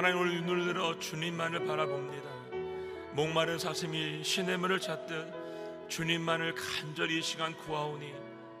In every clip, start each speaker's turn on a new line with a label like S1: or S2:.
S1: 하나님 오늘 눈을 들어 주님만을 바라봅니다. 목마른 사슴이 시냇물을 찾듯 주님만을 간절히 이 시간 구하오니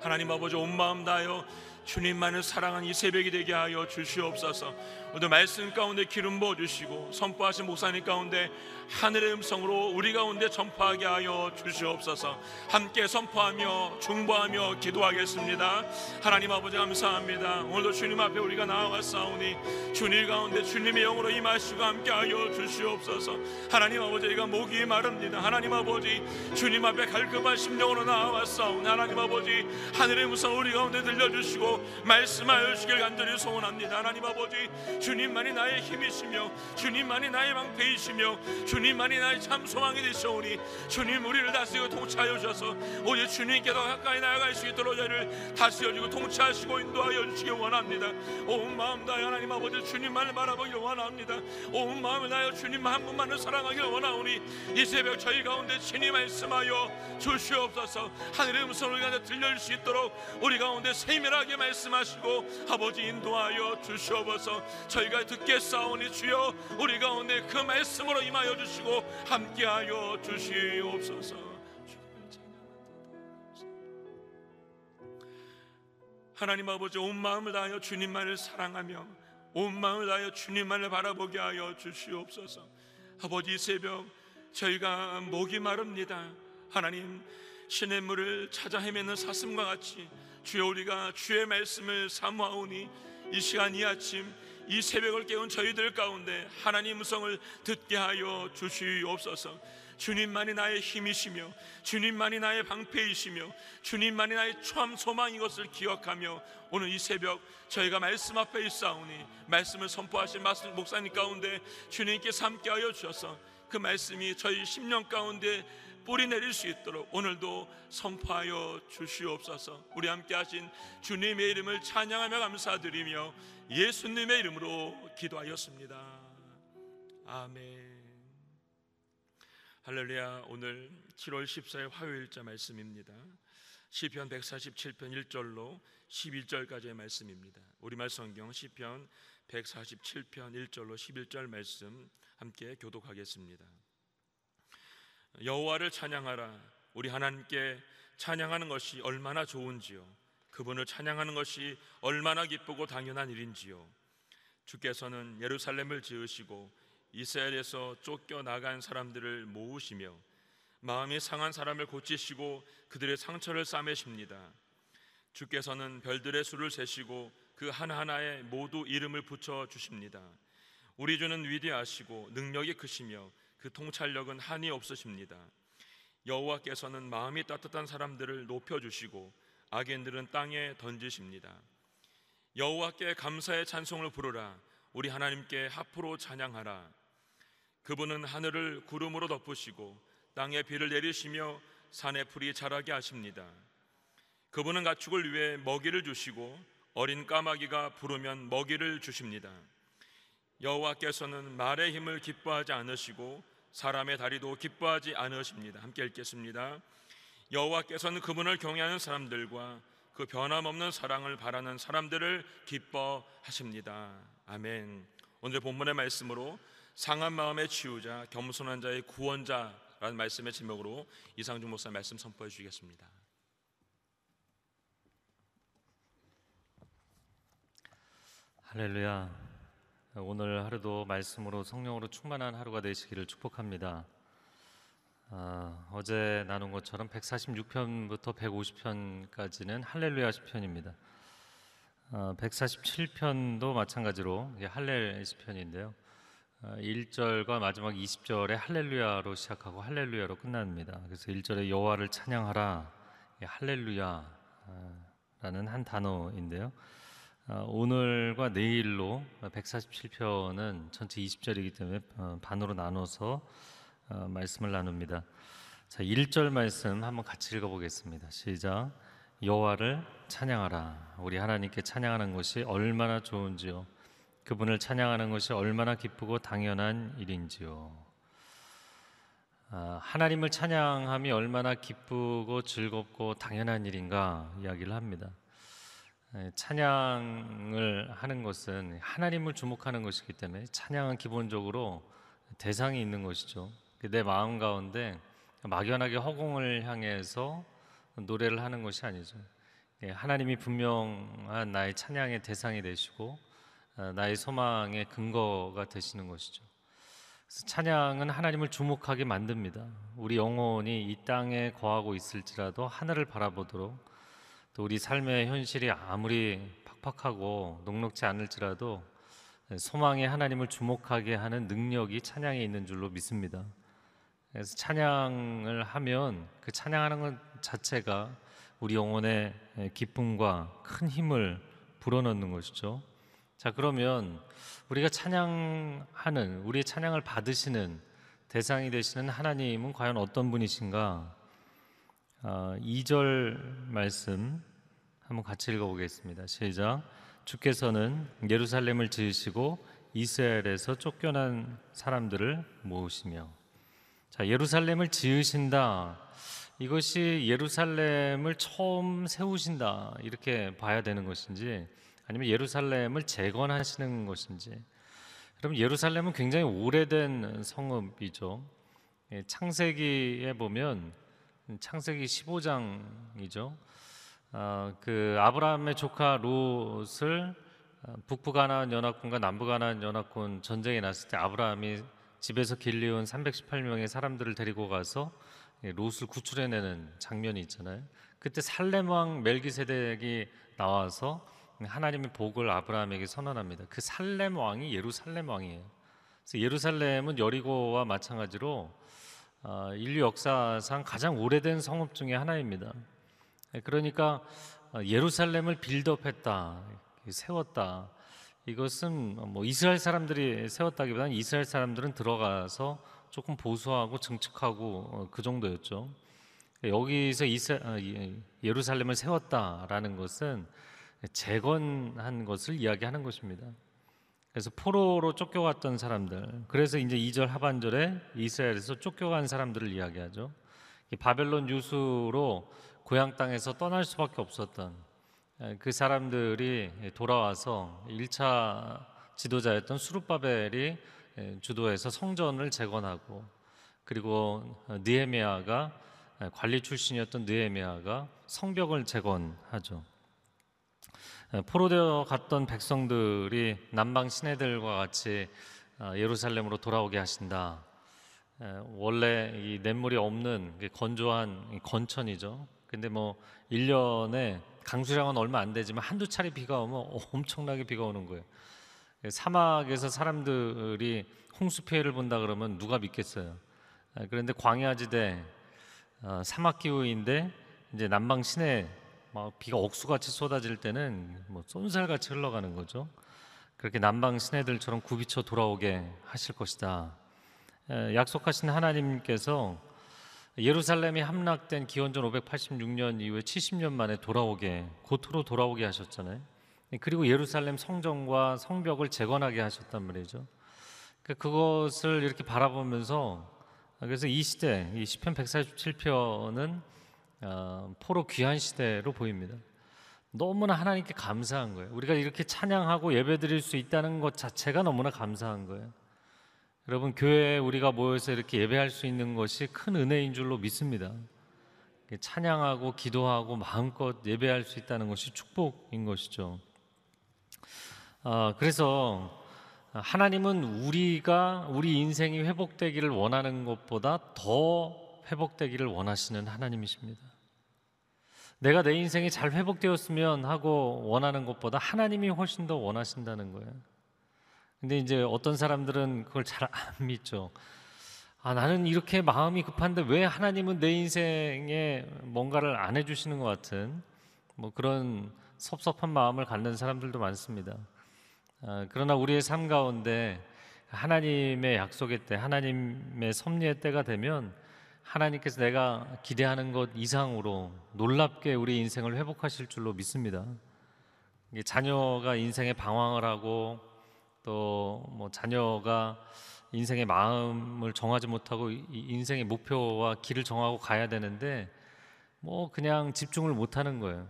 S1: 하나님 아버지 온 마음 다하여 주님만을 사랑한 이 새벽이 되게 하여 주시옵소서. 오늘 말씀 가운데 기름 부어 주시고 선포하신 목사님 가운데 하늘의 음성으로 우리 가운데 전파하게 하여 주시옵소서. 함께 선포하며 중보하며 기도하겠습니다. 하나님 아버지 감사합니다. 오늘도 주님 앞에 우리가 나아갔사오니 주님 가운데 주님의 영으로 임하시고 함께 하여 주시옵소서. 하나님 아버지가 목이 마릅니다. 하나님 아버지 주님 앞에 갈급한 심령으로 나아왔사오니 하나님 아버지 하늘의 음성 우리 가운데 들려주시고 말씀하여 주시길 간절히 소원합니다. 하나님 아버지 주님만이 나의 힘이시며 주님만이 나의 방패이시며 주님만이 나의 참 소망이 되시오니 주님 우리를 다스리고 통치하여 주셔서 오직 주님께 더 가까이 나아갈 수 있도록 저희를 다스려 주고 통치하시고 인도하여 주시기 원합니다. 온 마음 다해 하나님 아버지 주님만을 바라보기를 원합니다. 온 마음을 다하여 주님 한 분만을 사랑하기를 원하오니 이 새벽 저희 가운데 친히 말씀하여 주시옵소서 하늘의 음성을 가운데 들려줄 수 있도록 우리 가운데 세밀하게 말씀하시고 아버지 인도하여 주시옵소서. 저희가 듣겠사오니 주여 우리 가운데 그 말씀으로 임하여 주시고 함께하여 주시옵소서. 하나님 아버지 온 마음을 다하여 주님만을 사랑하며 온 마음을 다하여 주님만을 바라보게 하여 주시옵소서. 아버지 이 새벽 저희가 목이 마릅니다. 하나님 신의 물을 찾아 헤매는 사슴과 같이 주여 우리가 주의 말씀을 사모하오니 이 시간 이 아침 이 새벽을 깨운 저희들 가운데 하나님 음성을 듣게 하여 주시옵소서. 주님만이 나의 힘이시며 주님만이 나의 방패이시며 주님만이 나의 참 소망인 것을 기억하며 오늘 이 새벽 저희가 말씀 앞에 있사오니 말씀을 선포하신 목사님 가운데 주님께 함께 하여 주셔서 그 말씀이 저희 심령 가운데 뿌리 내릴 수 있도록 오늘도 선포하여 주시옵소서. 우리 함께 하신 주님의 이름을 찬양하며 감사드리며 예수님의 이름으로 기도하였습니다. 아멘. 할렐루야. 오늘 7월 14일 화요일자 말씀입니다. 시편 147편 1절로 11절까지의 말씀입니다. 우리말 성경 시편 147편 1절로 11절 말씀 함께 교독하겠습니다. 여호와를 찬양하라. 우리 하나님께 찬양하는 것이 얼마나 좋은지요. 그분을 찬양하는 것이 얼마나 기쁘고 당연한 일인지요. 주께서는 예루살렘을 지으시고 이스라엘에서 쫓겨 나간 사람들을 모으시며 마음이 상한 사람을 고치시고 그들의 상처를 싸매십니다. 주께서는 별들의 수를 세시고 그 하나하나에 모두 이름을 붙여 주십니다. 우리 주는 위대하시고 능력이 크시며 그 통찰력은 한이 없으십니다. 여호와께서는 마음이 따뜻한 사람들을 높여 주시고 악인들은 땅에 던지십니다. 여호와께 감사의 찬송을 부르라 우리 하나님께 합으로 찬양하라 그분은 하늘을 구름으로 덮으시고 땅에 비를 내리시며 산에 풀이 자라게 하십니다. 그분은 가축을 위해 먹이를 주시고 어린 까마귀가 부르면 먹이를 주십니다. 여호와께서는 말의 힘을 기뻐하지 않으시고 사람의 다리도 기뻐하지 않으십니다. 함께 읽겠습니다. 여호와께서는 그분을 경외하는 사람들과 그 변함없는 사랑을 바라는 사람들을 기뻐하십니다. 아멘. 오늘 본문의 말씀으로 상한 마음의 치유자, 겸손한 자의 구원자라는 말씀의 제목으로 이상중 목사 말씀 선포해 주시겠습니다.
S2: 할렐루야. 오늘 하루도 말씀으로 성령으로 충만한 하루가 되시기를 축복합니다. 아, 어제 나눈 것처럼 146편부터 150편까지는 할렐루야 시편입니다. 아, 147편도 마찬가지로 할렐 시편인데요. 아, 1절과 마지막 20절에 할렐루야로 시작하고 할렐루야로 끝납니다. 그래서 1절에 여호와를 찬양하라 할렐루야라는 한 단어인데요. 어, 오늘과 내일로 147편은 전체 20절이기 때문에 어, 반으로 나눠서 어, 말씀을 나눕니다. 자, 1절 말씀 한번 같이 읽어보겠습니다. 시작. 여호와를 찬양하라. 우리 하나님께 찬양하는 것이 얼마나 좋은지요. 그분을 찬양하는 것이 얼마나 기쁘고 당연한 일인지요. 아, 하나님을 찬양함이 얼마나 기쁘고 즐겁고 당연한 일인가 이야기를 합니다. 에, 찬양을 하는 것은 하나님을 주목하는 것이기 때문에 찬양은 기본적으로 대상이 있는 것이죠. 내 마음 가운데 막연하게 허공을 향해서 노래를 하는 것이 아니죠. 예, 하나님이 분명한 나의 찬양의 대상이 되시고 어, 나의 소망의 근거가 되시는 것이죠. 찬양은 하나님을 주목하게 만듭니다. 우리 영혼이 이 땅에 거하고 있을지라도 하늘을 바라보도록 또 우리 삶의 현실이 아무리 팍팍하고 녹록지 않을지라도 소망의 하나님을 주목하게 하는 능력이 찬양에 있는 줄로 믿습니다. 그래서 찬양을 하면 그 찬양하는 것 자체가 우리 영혼의 기쁨과 큰 힘을 불어넣는 것이죠. 자, 그러면 우리가 찬양하는 우리의 찬양을 받으시는 대상이 되시는 하나님은 과연 어떤 분이신가? 아, 2절 말씀 한번 같이 읽어보겠습니다. 시작. 주께서는 예루살렘을 지으시고 이스라엘에서 쫓겨난 사람들을 모으시며. 자 예루살렘을 지으신다. 이것이 예루살렘을 처음 세우신다. 이렇게 봐야 되는 것인지 아니면 예루살렘을 재건하시는 것인지. 그럼 예루살렘은 굉장히 오래된 성읍이죠. 예, 창세기에 보면 창세기 15장이죠 아, 그 아브라함의 조카 롯을 어, 북부 가나안 연합군과 남부 가나안 연합군 전쟁이 났을 때 아브라함이 집에서 길리온 318명의 사람들을 데리고 가서 예, 롯을 구출해내는 장면이 있잖아요. 그때 살렘 왕 멜기세덱이 나와서 하나님의 복을 아브라함에게 선언합니다. 그 살렘 왕이 예루살렘 왕이에요. 그래서 예루살렘은 여리고와 마찬가지로 어, 인류 역사상 가장 오래된 성읍 중에 하나입니다. 예, 그러니까 어, 예루살렘을 빌드업했다, 세웠다. 이것은 뭐 이스라엘 사람들이 세웠다기보다는 이스라엘 사람들은 들어가서 조금 보수하고 증축하고 어, 그 정도였죠. 여기서 이스라, 어, 예루살렘을 세웠다라는 것은 재건한 것을 이야기하는 것입니다. 그래서 포로로 쫓겨갔던 사람들, 그래서 이제 2절 하반절에 이스라엘에서 쫓겨간 사람들을 이야기하죠. 바벨론 유수로 고향 땅에서 떠날 수밖에 없었던 그 사람들이 돌아와서 1차 지도자였던 수르바벨이 주도해서 성전을 재건하고 그리고 느헤미야가 관리 출신이었던 느헤미야가 성벽을 재건하죠. 포로되어 갔던 백성들이 남방 시내들과 같이 예루살렘으로 돌아오게 하신다. 원래 이 냇물이 없는 건조한 건천이죠. 근데 뭐 1년에 강수량은 얼마 안 되지만 한두 차례 비가 오면 엄청나게 비가 오는 거예요. 사막에서 사람들이 홍수 피해를 본다 그러면 누가 믿겠어요? 아, 그런데 광야지대 어, 사막 기후인데 이제 남방 시내 막 비가 억수같이 쏟아질 때는 뭐 쏜살같이 흘러가는 거죠. 그렇게 남방 시내들처럼 굽이쳐 돌아오게 하실 것이다. 약속하신 하나님께서 예루살렘이 함락된 기원전 586년 이후에 70년 만에 돌아오게 고토로 돌아오게 하셨잖아요. 그리고 예루살렘 성전과 성벽을 재건하게 하셨단 말이죠. 그 그것을 이렇게 바라보면서 그래서 이 시대 이 시편 147편은 어, 포로 귀한 시대로 보입니다. 너무나 하나님께 감사한 거예요. 우리가 이렇게 찬양하고 예배드릴 수 있다는 것 자체가 너무나 감사한 거예요. 여러분 교회에 우리가 모여서 이렇게 예배할 수 있는 것이 큰 은혜인 줄로 믿습니다. 찬양하고 기도하고 마음껏 예배할 수 있다는 것이 축복인 것이죠. 어, 그래서 하나님은 우리가 우리 인생이 회복되기를 원하는 것보다 더 회복되기를 원하시는 하나님이십니다. 내가 내 인생이 잘 회복되었으면 하고 원하는 것보다 하나님이 훨씬 더 원하신다는 거예요. 근데 이제 어떤 사람들은 그걸 잘 안 믿죠. 아, 나는 이렇게 마음이 급한데 왜 하나님은 내 인생에 뭔가를 안 해주시는 것 같은 뭐 그런 섭섭한 마음을 갖는 사람들도 많습니다. 아, 그러나 우리의 삶 가운데 하나님의 약속의 때, 하나님의 섭리의 때가 되면 하나님께서 내가 기대하는 것 이상으로 놀랍게 우리 인생을 회복하실 줄로 믿습니다. 자녀가 인생에 방황을 하고 또 뭐 자녀가 인생의 마음을 정하지 못하고 인생의 목표와 길을 정하고 가야 되는데 뭐 그냥 집중을 못 하는 거예요.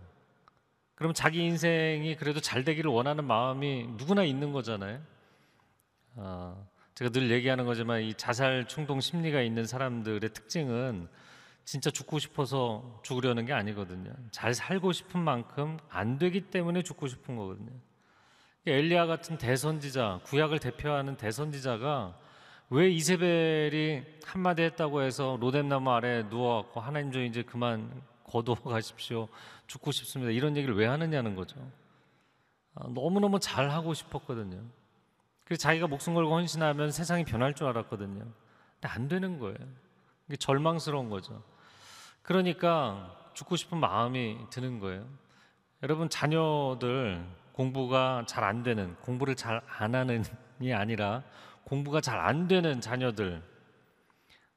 S2: 그럼 자기 인생이 그래도 잘 되기를 원하는 마음이 누구나 있는 거잖아요. 아, 제가 늘 얘기하는 거지만 이 자살 충동 심리가 있는 사람들의 특징은 진짜 죽고 싶어서 죽으려는 게 아니거든요. 잘 살고 싶은 만큼 안 되기 때문에 죽고 싶은 거거든요. 엘리야 같은 대선지자, 구약을 대표하는 대선지자가 왜 이세벨이 한마디 했다고 해서 로뎀나무 아래 누워갖고 하나님 저 이제 그만 거두어 가십시오. 죽고 싶습니다. 이런 얘기를 왜 하느냐는 거죠. 아, 너무너무 잘 하고 싶었거든요. 그래서 자기가 목숨 걸고 헌신하면 세상이 변할 줄 알았거든요. 근데 안 되는 거예요. 이게 절망스러운 거죠. 그러니까 죽고 싶은 마음이 드는 거예요. 여러분 자녀들 공부가 잘 안 되는 공부를 잘 안 하는이 아니라 공부가 잘 안 되는 자녀들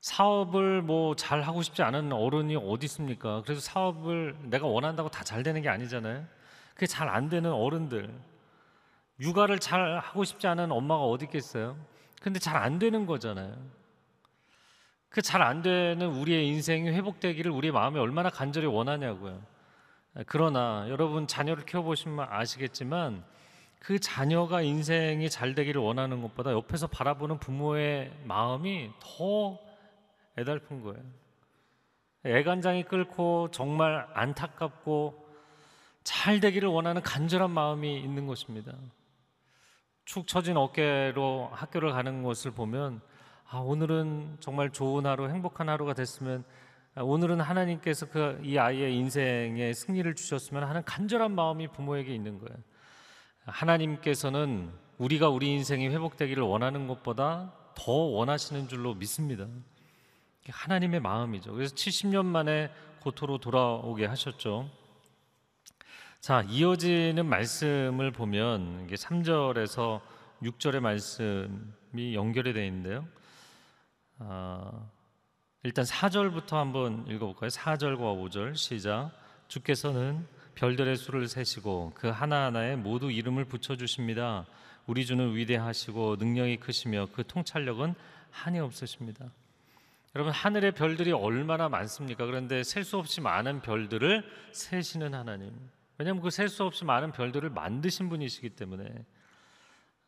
S2: 사업을 뭐 잘 하고 싶지 않은 어른이 어디 있습니까? 그래서 사업을 내가 원한다고 다 잘 되는 게 아니잖아요. 그게 잘 안 되는 어른들 육아를 잘 하고 싶지 않은 엄마가 어디 있겠어요? 근데 잘 안 되는 거잖아요. 그 잘 안 되는 우리의 인생이 회복되기를 우리의 마음이 얼마나 간절히 원하냐고요. 그러나 여러분 자녀를 키워보시면 아시겠지만 그 자녀가 인생이 잘 되기를 원하는 것보다 옆에서 바라보는 부모의 마음이 더 애달픈 거예요. 애간장이 끓고 정말 안타깝고 잘 되기를 원하는 간절한 마음이 있는 것입니다. 축 처진 어깨로 학교를 가는 것을 보면 아, 오늘은 정말 좋은 하루, 행복한 하루가 됐으면 아, 오늘은 하나님께서 그 이 아이의 인생에 승리를 주셨으면 하는 간절한 마음이 부모에게 있는 거예요. 하나님께서는 우리가 우리 인생이 회복되기를 원하는 것보다 더 원하시는 줄로 믿습니다. 하나님의 마음이죠. 그래서 70년 만에 고토로 돌아오게 하셨죠. 자, 이어지는 말씀을 보면 이게 3절에서 6절의 말씀이 연결이 되어 있는데요. 아, 일단 4절부터 한번 읽어볼까요? 4절과 5절 시작. 주께서는 별들의 수를 세시고 그 하나하나에 모두 이름을 붙여주십니다. 우리 주는 위대하시고 능력이 크시며 그 통찰력은 한이 없으십니다. 여러분 하늘의 별들이 얼마나 많습니까? 그런데 셀 수 없이 많은 별들을 세시는 하나님. 왜냐하면 그 셀 수 없이 많은 별들을 만드신 분이시기 때문에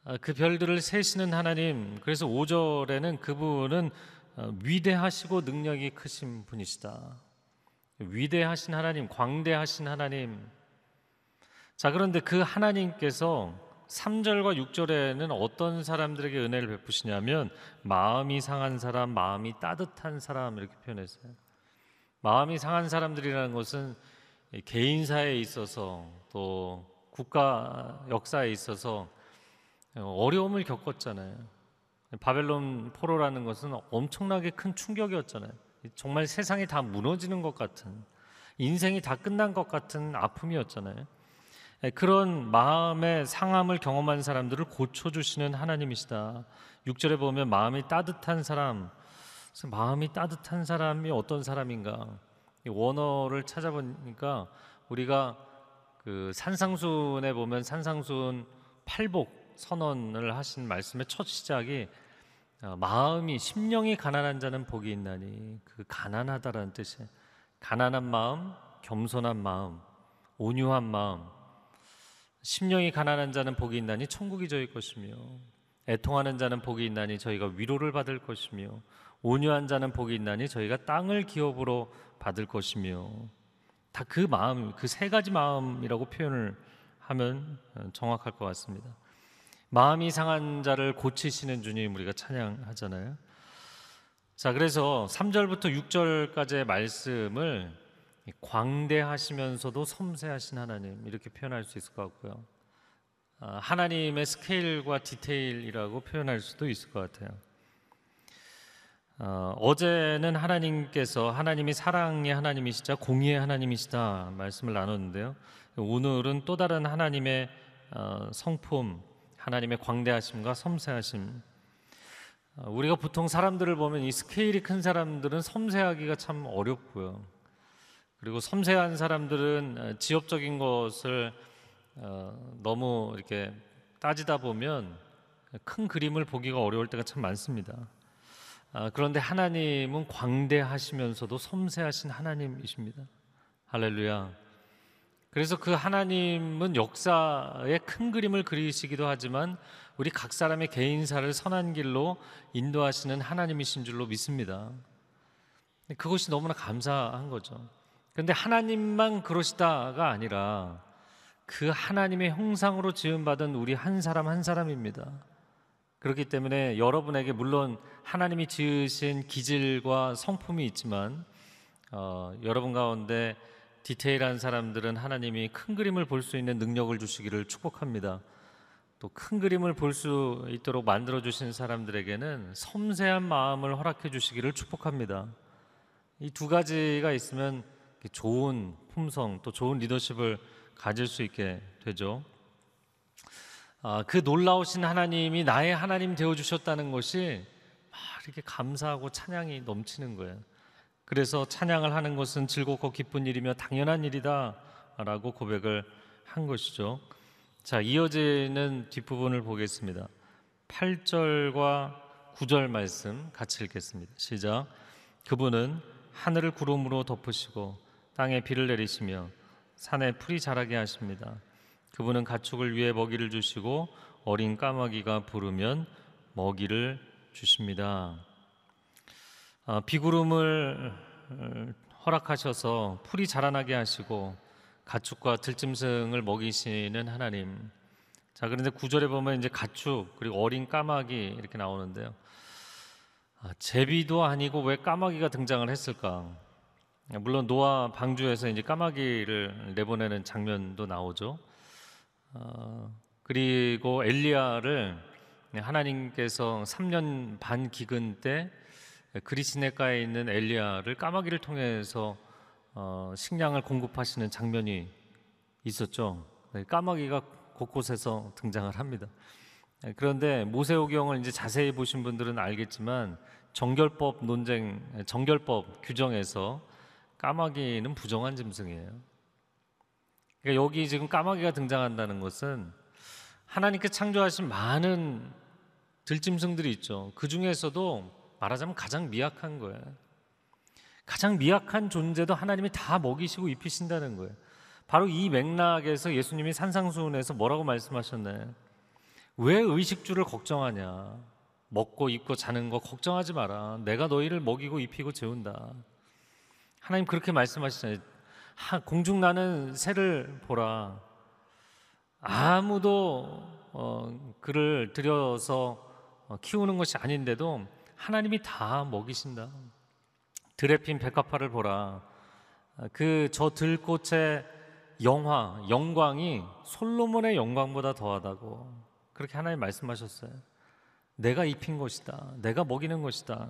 S2: 아, 그 별들을 세시는 하나님. 그래서 5절에는 그분은 어, 위대하시고 능력이 크신 분이시다. 위대하신 하나님, 광대하신 하나님. 자, 그런데 그 하나님께서 3절과 6절에는 어떤 사람들에게 은혜를 베푸시냐면 마음이 상한 사람, 마음이 따뜻한 사람 이렇게 표현했어요. 마음이 상한 사람들이라는 것은 개인사에 있어서 또 국가 역사에 있어서 어려움을 겪었잖아요. 바벨론 포로라는 것은 엄청나게 큰 충격이었잖아요. 정말 세상이 다 무너지는 것 같은 인생이 다 끝난 것 같은 아픔이었잖아요. 그런 마음의 상함을 경험한 사람들을 고쳐 주시는 하나님이시다. 6절에 보면 마음이 따뜻한 사람, 마음이 따뜻한 사람이 어떤 사람인가? 원어를 찾아보니까 우리가 그 산상순에 보면 산상순 팔복 선언을 하신 말씀의 첫 시작이 어, 마음이 심령이 가난한 자는 복이 있나니 그 가난하다라는 뜻이에요. 가난한 마음, 겸손한 마음, 온유한 마음. 심령이 가난한 자는 복이 있나니 천국이 저희 것이며 애통하는 자는 복이 있나니 저희가 위로를 받을 것이며 온유한 자는 복이 있나니 저희가 땅을 기업으로 받을 것이며 다 그 마음, 그 세 가지 마음이라고 표현을 하면 어, 정확할 것 같습니다. 마음이 상한 자를 고치시는 주님 우리가 찬양하잖아요. 자, 그래서 3절부터 6절까지의 말씀을 광대하시면서도 섬세하신 하나님 이렇게 표현할 수 있을 것 같고요. 아, 하나님의 스케일과 디테일이라고 표현할 수도 있을 것 같아요. 어, 제는 하나님께서 하나님이 사랑의 하나님이시자 공의의 하나님이시다 말씀을 나눴는데요. 오늘은 또 다른 하나님의 어, 성품 하나님의 광대하심과 섬세하심. 어, 우리가 보통 사람들을 보면 이 스케일이 큰 사람들은 섬세하기가 참 어렵고요. 그리고 섬세한 사람들은 어, 지엽적인 것을 어, 너무 이렇게 따지다 보면 큰 그림을 보기가 어려울 때가 참 많습니다. 아, 그런데 하나님은 광대하시면서도 섬세하신 하나님이십니다. 할렐루야. 그래서 그 하나님은 역사의 큰 그림을 그리시기도 하지만 우리 각 사람의 개인사를 선한 길로 인도하시는 하나님이신 줄로 믿습니다. 그것이 너무나 감사한 거죠. 그런데 하나님만 그러시다가 아니라 그 하나님의 형상으로 지음받은 우리 한 사람 한 사람입니다. 그렇기 때문에 여러분에게 물론 하나님이 지으신 기질과 성품이 있지만 어, 여러분 가운데 디테일한 사람들은 하나님이 큰 그림을 볼 수 있는 능력을 주시기를 축복합니다. 또 큰 그림을 볼 수 있도록 만들어 주신 사람들에게는 섬세한 마음을 허락해 주시기를 축복합니다. 이 두 가지가 있으면 좋은 품성 또 좋은 리더십을 가질 수 있게 되죠. 아, 그 놀라우신 하나님이 나의 하나님 되어 주셨다는 것이 막 이렇게 감사하고 찬양이 넘치는 거예요. 그래서 찬양을 하는 것은 즐겁고 기쁜 일이며 당연한 일이다라고 고백을 한 것이죠. 자, 이어지는 뒷부분을 보겠습니다. 8절과 9절 말씀 같이 읽겠습니다. 시작. 그분은 하늘을 구름으로 덮으시고 땅에 비를 내리시며 산에 풀이 자라게 하십니다. 그분은 가축을 위해 먹이를 주시고 어린 까마귀가 부르면 먹이를 주십니다. 아, 비구름을 어, 허락하셔서 풀이 자라나게 하시고 가축과 들짐승을 먹이시는 하나님. 자, 그런데 구절에 보면 이제 가축 그리고 어린 까마귀 이렇게 나오는데요. 아, 제비도 아니고 왜 까마귀가 등장을 했을까? 물론 노아 방주에서 이제 까마귀를 내보내는 장면도 나오죠. 어, 그리고 엘리야를 하나님께서 3년 반 기근 때 그리스네가에 있는 엘리야를 까마귀를 통해서 어, 식량을 공급하시는 장면이 있었죠. 네, 까마귀가 곳곳에서 등장을 합니다. 네, 그런데 모세오경을 이제 자세히 보신 분들은 알겠지만 정결법 논쟁, 정결법 규정에서 까마귀는 부정한 짐승이에요. 그러니까 여기 지금 까마귀가 등장한다는 것은 하나님께 창조하신 많은 들짐승들이 있죠. 그 중에서도 말하자면 가장 미약한 거예요. 가장 미약한 존재도 하나님이 다 먹이시고 입히신다는 거예요. 바로 이 맥락에서 예수님이 산상수훈에서 뭐라고 말씀하셨나요? 왜 의식주를 걱정하냐? 먹고 입고 자는 거 걱정하지 마라. 내가 너희를 먹이고 입히고 재운다. 하나님 그렇게 말씀하시잖아요. 공중 나는 새를 보라. 아무도 어, 그를 들여서 어, 키우는 것이 아닌데도 하나님이 다 먹이신다. 들에 핀 백합화를 보라. 그 저 들꽃의 영화, 영광이 솔로몬의 영광보다 더하다고 그렇게 하나님 말씀하셨어요. 내가 입힌 것이다. 내가 먹이는 것이다.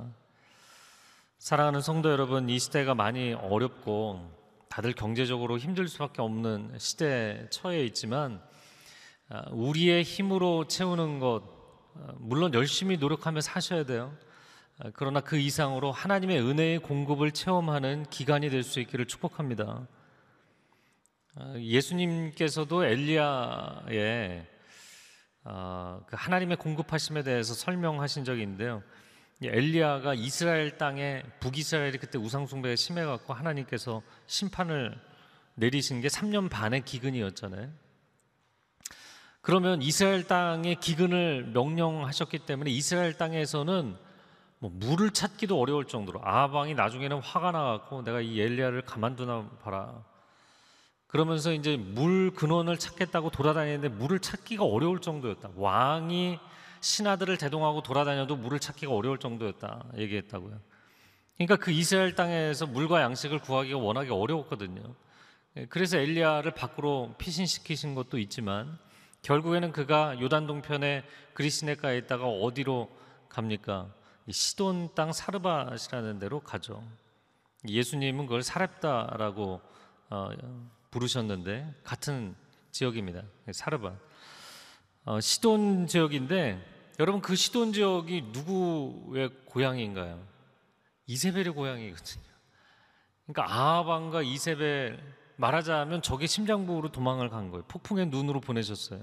S2: 사랑하는 성도 여러분, 이 시대가 많이 어렵고 다들 경제적으로 힘들 수밖에 없는 시대에 처해 있지만 아, 우리의 힘으로 채우는 것 아, 물론 열심히 노력하며 사셔야 돼요. 아, 그러나 그 이상으로 하나님의 은혜의 공급을 체험하는 기간이 될 수 있기를 축복합니다. 예수님께서도 엘리야의 그 하나님의 공급하심에 대해서 설명하신 적이 있는데요. 엘리야가 이스라엘 땅에 북이스라엘이 그때 우상숭배가 심해갖고 하나님께서 심판을 내리신 게 3년 반의 기근이었잖아요. 그러면 이스라엘 땅에 기근을 명령하셨기 때문에 이스라엘 땅에서는 뭐 물을 찾기도 어려울 정도로 아방이 나중에는 화가 나갖고 내가 이 엘리야를 가만두나 봐라. 그러면서 이제 물 근원을 찾겠다고 돌아다니는데 물을 찾기가 어려울 정도였다. 왕이 신하들을 대동하고 돌아다녀도 물을 찾기가 어려울 정도였다 얘기했다고요. 그러니까 그 이스라엘 땅에서 물과 양식을 구하기가 워낙에 어려웠거든요. 예, 그래서 엘리야를 밖으로 피신시키신 것도 있지만 결국에는 그가 요단 동편에 그리스네가에 있다가 어디로 갑니까? 시돈 땅 사르밧이라는 데로 가죠. 예수님은 그걸 사렙다라고 어, 부르셨는데 같은 지역입니다. 사르밧. 어, 시돈 지역인데 여러분 그 시돈 지역이 누구의 고향인가요? 이세벨의 고향이거든요. 그러니까 아하방과 이세벨 말하자면 적의 심장부로 도망을 간 거예요. 폭풍의 눈으로 보내셨어요.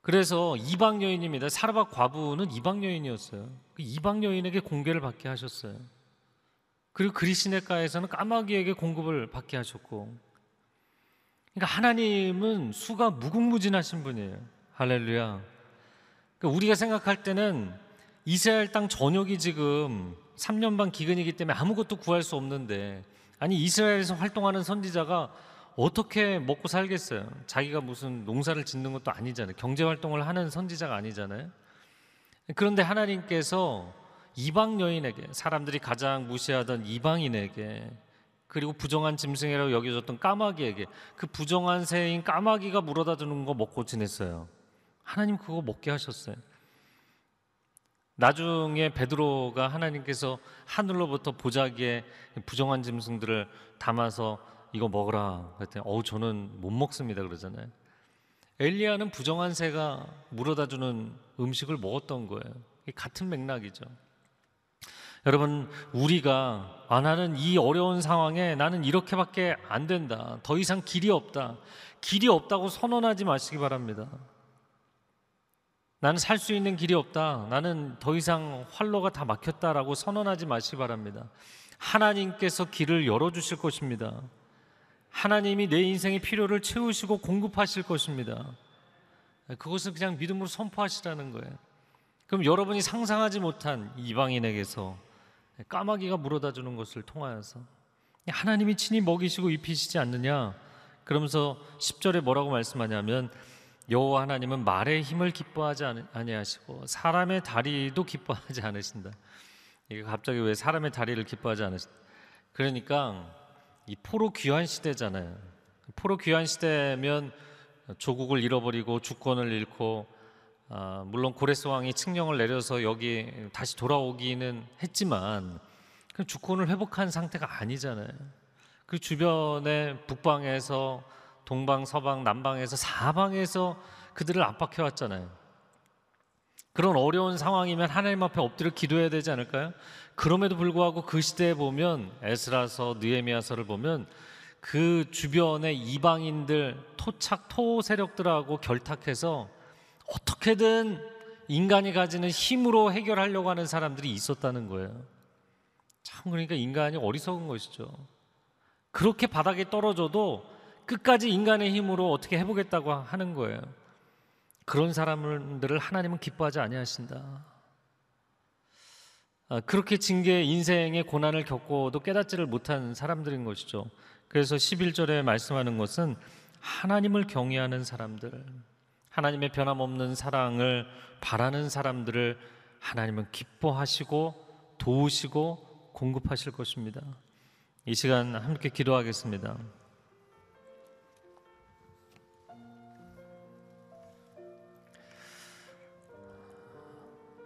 S2: 그래서 이방 여인입니다. 사르밧 과부는 이방 여인이었어요. 그 이방 여인에게 공개를 받게 하셨어요. 그리고 그리시네가에서는 까마귀에게 공급을 받게 하셨고 그러니까 하나님은 수가 무궁무진하신 분이에요. 할렐루야. 그러니까 우리가 생각할 때는 이스라엘 땅 전역이 지금 3년 반 기근이기 때문에 아무것도 구할 수 없는데 아니 이스라엘에서 활동하는 선지자가 어떻게 먹고 살겠어요? 자기가 무슨 농사를 짓는 것도 아니잖아요. 경제 활동을 하는 선지자가 아니잖아요. 그런데 하나님께서 이방 여인에게 사람들이 가장 무시하던 이방인에게 그리고 부정한 짐승이라고 여겨졌던 까마귀에게 그 부정한 새인 까마귀가 물어다 주는 거 먹고 지냈어요. 하나님 그거 먹게 하셨어요. 나중에 베드로가 하나님께서 하늘로부터 보자기에 부정한 짐승들을 담아서 이거 먹으라 그랬더니 어우 저는 못 먹습니다 그러잖아요. 엘리야는 부정한 새가 물어다 주는 음식을 먹었던 거예요. 같은 맥락이죠. 여러분 우리가 아 나는 이 어려운 상황에 나는 이렇게밖에 안 된다. 더 이상 길이 없다. 길이 없다고 선언하지 마시기 바랍니다. 나는 살 수 있는 길이 없다. 나는 더 이상 활로가 다 막혔다라고 선언하지 마시기 바랍니다. 하나님께서 길을 열어 주실 것입니다. 하나님이 내 인생의 필요를 채우시고 공급하실 것입니다. 그것을 그냥 믿음으로 선포하시라는 거예요. 그럼 여러분이 상상하지 못한 이방인에게서 까마귀가 물어다 주는 것을 통하여서 하나님이 친히 먹이시고 입히시지 않느냐? 그러면서 10절에 뭐라고 말씀하냐면 여호와 하나님은 말의 힘을 기뻐하지 아니하시고 사람의 다리도 기뻐하지 않으신다. 이게 갑자기 왜 사람의 다리를 기뻐하지 않으신다? 그러니까 이 포로 귀환 시대잖아요. 포로 귀환 시대면 조국을 잃어버리고 주권을 잃고 아, 물론 고레스 왕이 칙령을 내려서 여기 다시 돌아오기는 했지만 그 주권을 회복한 상태가 아니잖아요. 그 주변에 북방에서 동방, 서방, 남방에서 사방에서 그들을 압박해 왔잖아요. 그런 어려운 상황이면 하나님 앞에 엎드려 기도해야 되지 않을까요? 그럼에도 불구하고 그 시대에 보면 에스라서, 느헤미야서를 보면 그 주변의 이방인들 토착 토 세력들하고 결탁해서 어떻게든 인간이 가지는 힘으로 해결하려고 하는 사람들이 있었다는 거예요. 참 그러니까 인간이 어리석은 것이죠. 그렇게 바닥에 떨어져도 끝까지 인간의 힘으로 어떻게 해보겠다고 하는 거예요. 그런 사람들을 하나님은 기뻐하지 아니하신다. 아, 그렇게 징계 인생의 고난을 겪고도 깨닫지를 못한 사람들인 것이죠. 그래서 11절에 말씀하는 것은 하나님을 경외하는 사람들, 하나님의 변함없는 사랑을 바라는 사람들을 하나님은 기뻐하시고 도우시고 공급하실 것입니다. 이 시간 함께 기도하겠습니다.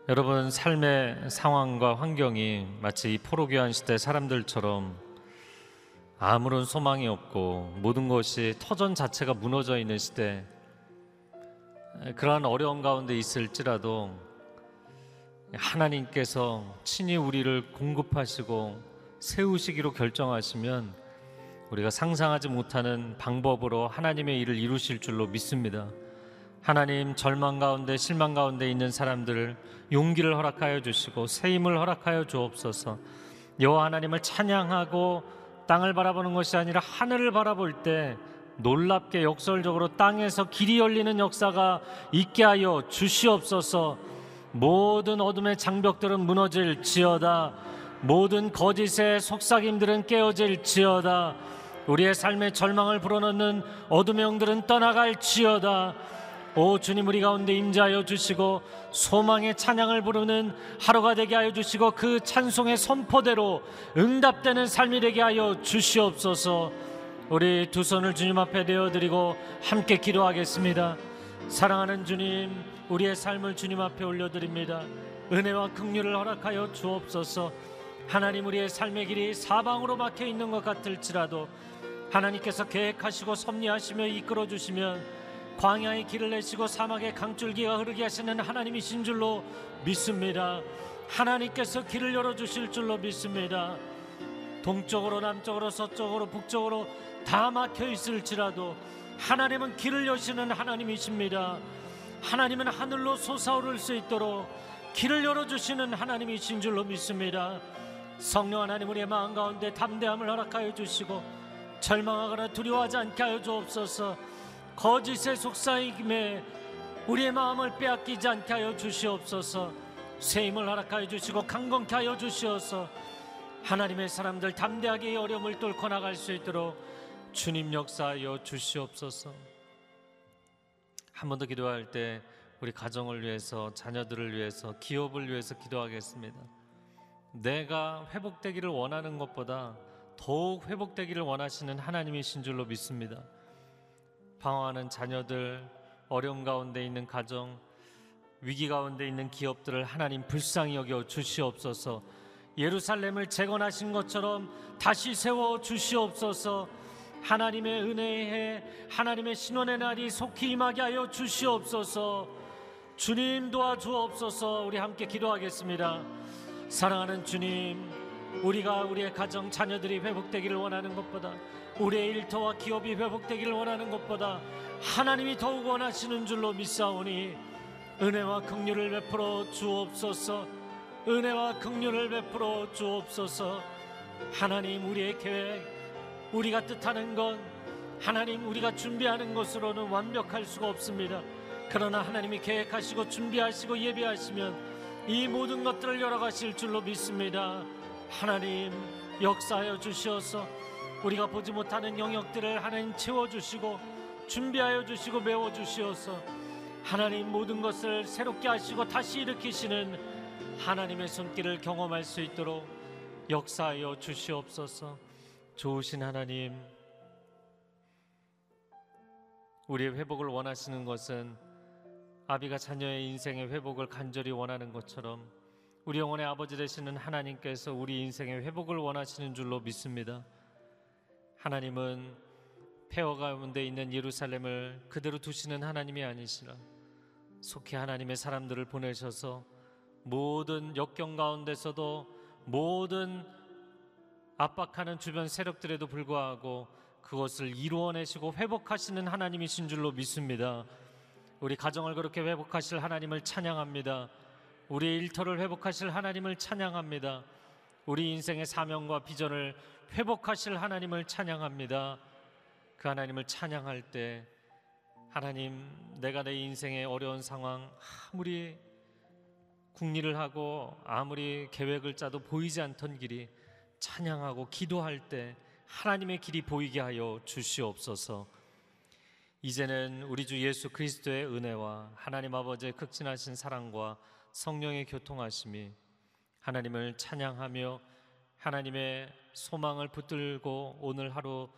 S2: 여러분 삶의 상황과 환경이 마치 이 포로교환 시대 사람들처럼 아무런 소망이 없고 모든 것이 터전 자체가 무너져 있는 시대 그러한 어려움 가운데 있을지라도 하나님께서 친히 우리를 공급하시고 세우시기로 결정하시면 우리가 상상하지 못하는 방법으로 하나님의 일을 이루실 줄로 믿습니다. 하나님 절망 가운데 실망 가운데 있는 사람들을 용기를 허락하여 주시고 새 힘을 허락하여 주옵소서. 여호와 하나님을 찬양하고 땅을 바라보는 것이 아니라 하늘을 바라볼 때 놀랍게 역설적으로 땅에서 길이 열리는 역사가 있게 하여 주시옵소서. 모든 어둠의 장벽들은 무너질지어다. 모든 거짓의 속삭임들은 깨어질지어다. 우리의 삶의 절망을 불어넣는 어둠의 영들은 떠나갈지어다. 오 주님 우리 가운데 임재하여 주시고 소망의 찬양을 부르는 하루가 되게 하여 주시고 그 찬송의 선포대로 응답되는 삶이 되게 하여 주시옵소서. 우리 두 손을 주님 앞에 내어 드리고 함께 기도하겠습니다. 사랑하는 주님, 우리의 삶을 주님 앞에 올려 드립니다. 은혜와 긍휼을 허락하여 주옵소서. 하나님 우리의 삶의 길이 사방으로 막혀 있는 것 같을지라도 하나님께서 계획하시고 섭리하시며 이끌어 주시면 광야의 길을 내시고 사막의 강줄기가 흐르게 하시는 하나님이신 줄로 믿습니다. 하나님께서 길을 열어 주실 줄로 믿습니다. 동쪽으로 남쪽으로 서쪽으로 북쪽으로 다 막혀 있을지라도 하나님은 길을 여시는 하나님이십니다. 하나님은 하늘로 솟아오를 수 있도록 길을 열어 주시는 하나님이신 줄로 믿습니다. 성령 하나님 우리의 마음 가운데 담대함을 허락하여 주시고 절망하거나 두려워하지 않게 하여 주옵소서 거짓의 속삭임에 우리의 마음을 빼앗기지 않게 하여 주시옵소서. 새 힘을 허락하여 주시고 강건케 하여 주시어서 하나님의 사람들 담대하게 이 어려움을 뚫고 나갈 수 있도록 주님 역사하여 주시옵소서. 한 번 더 기도할 때 우리 가정을 위해서 자녀들을 위해서 기업을 위해서 기도하겠습니다. 내가 회복되기를 원하는 것보다 더욱 회복되기를 원하시는 하나님이신 줄로 믿습니다. 방황하는 자녀들, 어려움 가운데 있는 가정, 위기 가운데 있는 기업들을 하나님 불쌍히 여겨 주시옵소서. 예루살렘을 재건하신 것처럼 다시 세워 주시옵소서. 하나님의 은혜에 하나님의 신원의 날이 속히 임하게 하여 주시옵소서. 주님 도와주옵소서. 우리 함께 기도하겠습니다. 사랑하는 주님, 우리가 우리의 가정 자녀들이 회복되기를 원하는 것보다 우리의 일터와 기업이 회복되기를 원하는 것보다 하나님이 더욱 원하시는 줄로 믿사오니 은혜와 긍휼을 베풀어 주옵소서. 은혜와 긍휼을 베풀어 주옵소서. 하나님 우리의 계획 우리가 뜻하는 건 하나님 우리가 준비하는 것으로는 완벽할 수가 없습니다. 그러나 하나님이 계획하시고 준비하시고 예비하시면 이 모든 것들을 열어가실 줄로 믿습니다. 하나님 역사하여 주시어서 우리가 보지 못하는 영역들을 하나님 채워주시고 준비하여 주시고 메워 주시어서 하나님 모든 것을 새롭게 하시고 다시 일으키시는 하나님의 손길을 경험할 수 있도록 역사하여 주시옵소서. 좋으신 하나님, 우리의 회복을 원하시는 것은 아비가 자녀의 인생의 회복을 간절히 원하는 것처럼 우리 영혼의 아버지 되시는 하나님께서 우리 인생의 회복을 원하시는 줄로 믿습니다. 하나님은 폐허 가운데 있는 예루살렘을 그대로 두시는 하나님이 아니시라. 속히 하나님의 사람들을 보내셔서 모든 역경 가운데서도 모든 압박하는 주변 세력들에도 불구하고 그것을 이루어내시고 회복하시는 하나님이신 줄로 믿습니다. 우리 가정을 그렇게 회복하실 하나님을 찬양합니다. 우리 일터를 회복하실 하나님을 찬양합니다. 우리 인생의 사명과 비전을 회복하실 하나님을 찬양합니다. 그 하나님을 찬양할 때 하나님 내가 내 인생의 어려운 상황 아무리 궁리를 하고 아무리 계획을 짜도 보이지 않던 길이 찬양하고 기도할 때 하나님의 길이 보이게 하여 주시옵소서. 이제는 우리 주 예수 그리스도의 은혜와 하나님 아버지의 극진하신 사랑과 성령의 교통하심이 하나님을 찬양하며 하나님의 소망을 붙들고 오늘 하루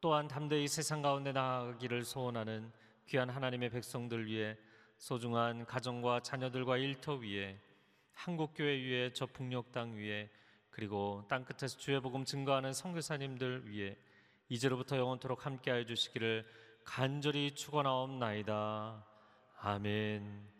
S2: 또한 담대히 세상 가운데 나아가기를 소원하는 귀한 하나님의 백성들 위해 소중한 가정과 자녀들과 일터 위에 한국교회 위에 저 북녘 땅 위에 그리고 땅 끝에서 주의 복음 증거하는 선교사님들 위해 이제로부터 영원토록 함께하여 주시기를 간절히 축원하옵나이다. 아멘.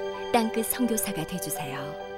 S3: 땅끝 성교사가 되주세요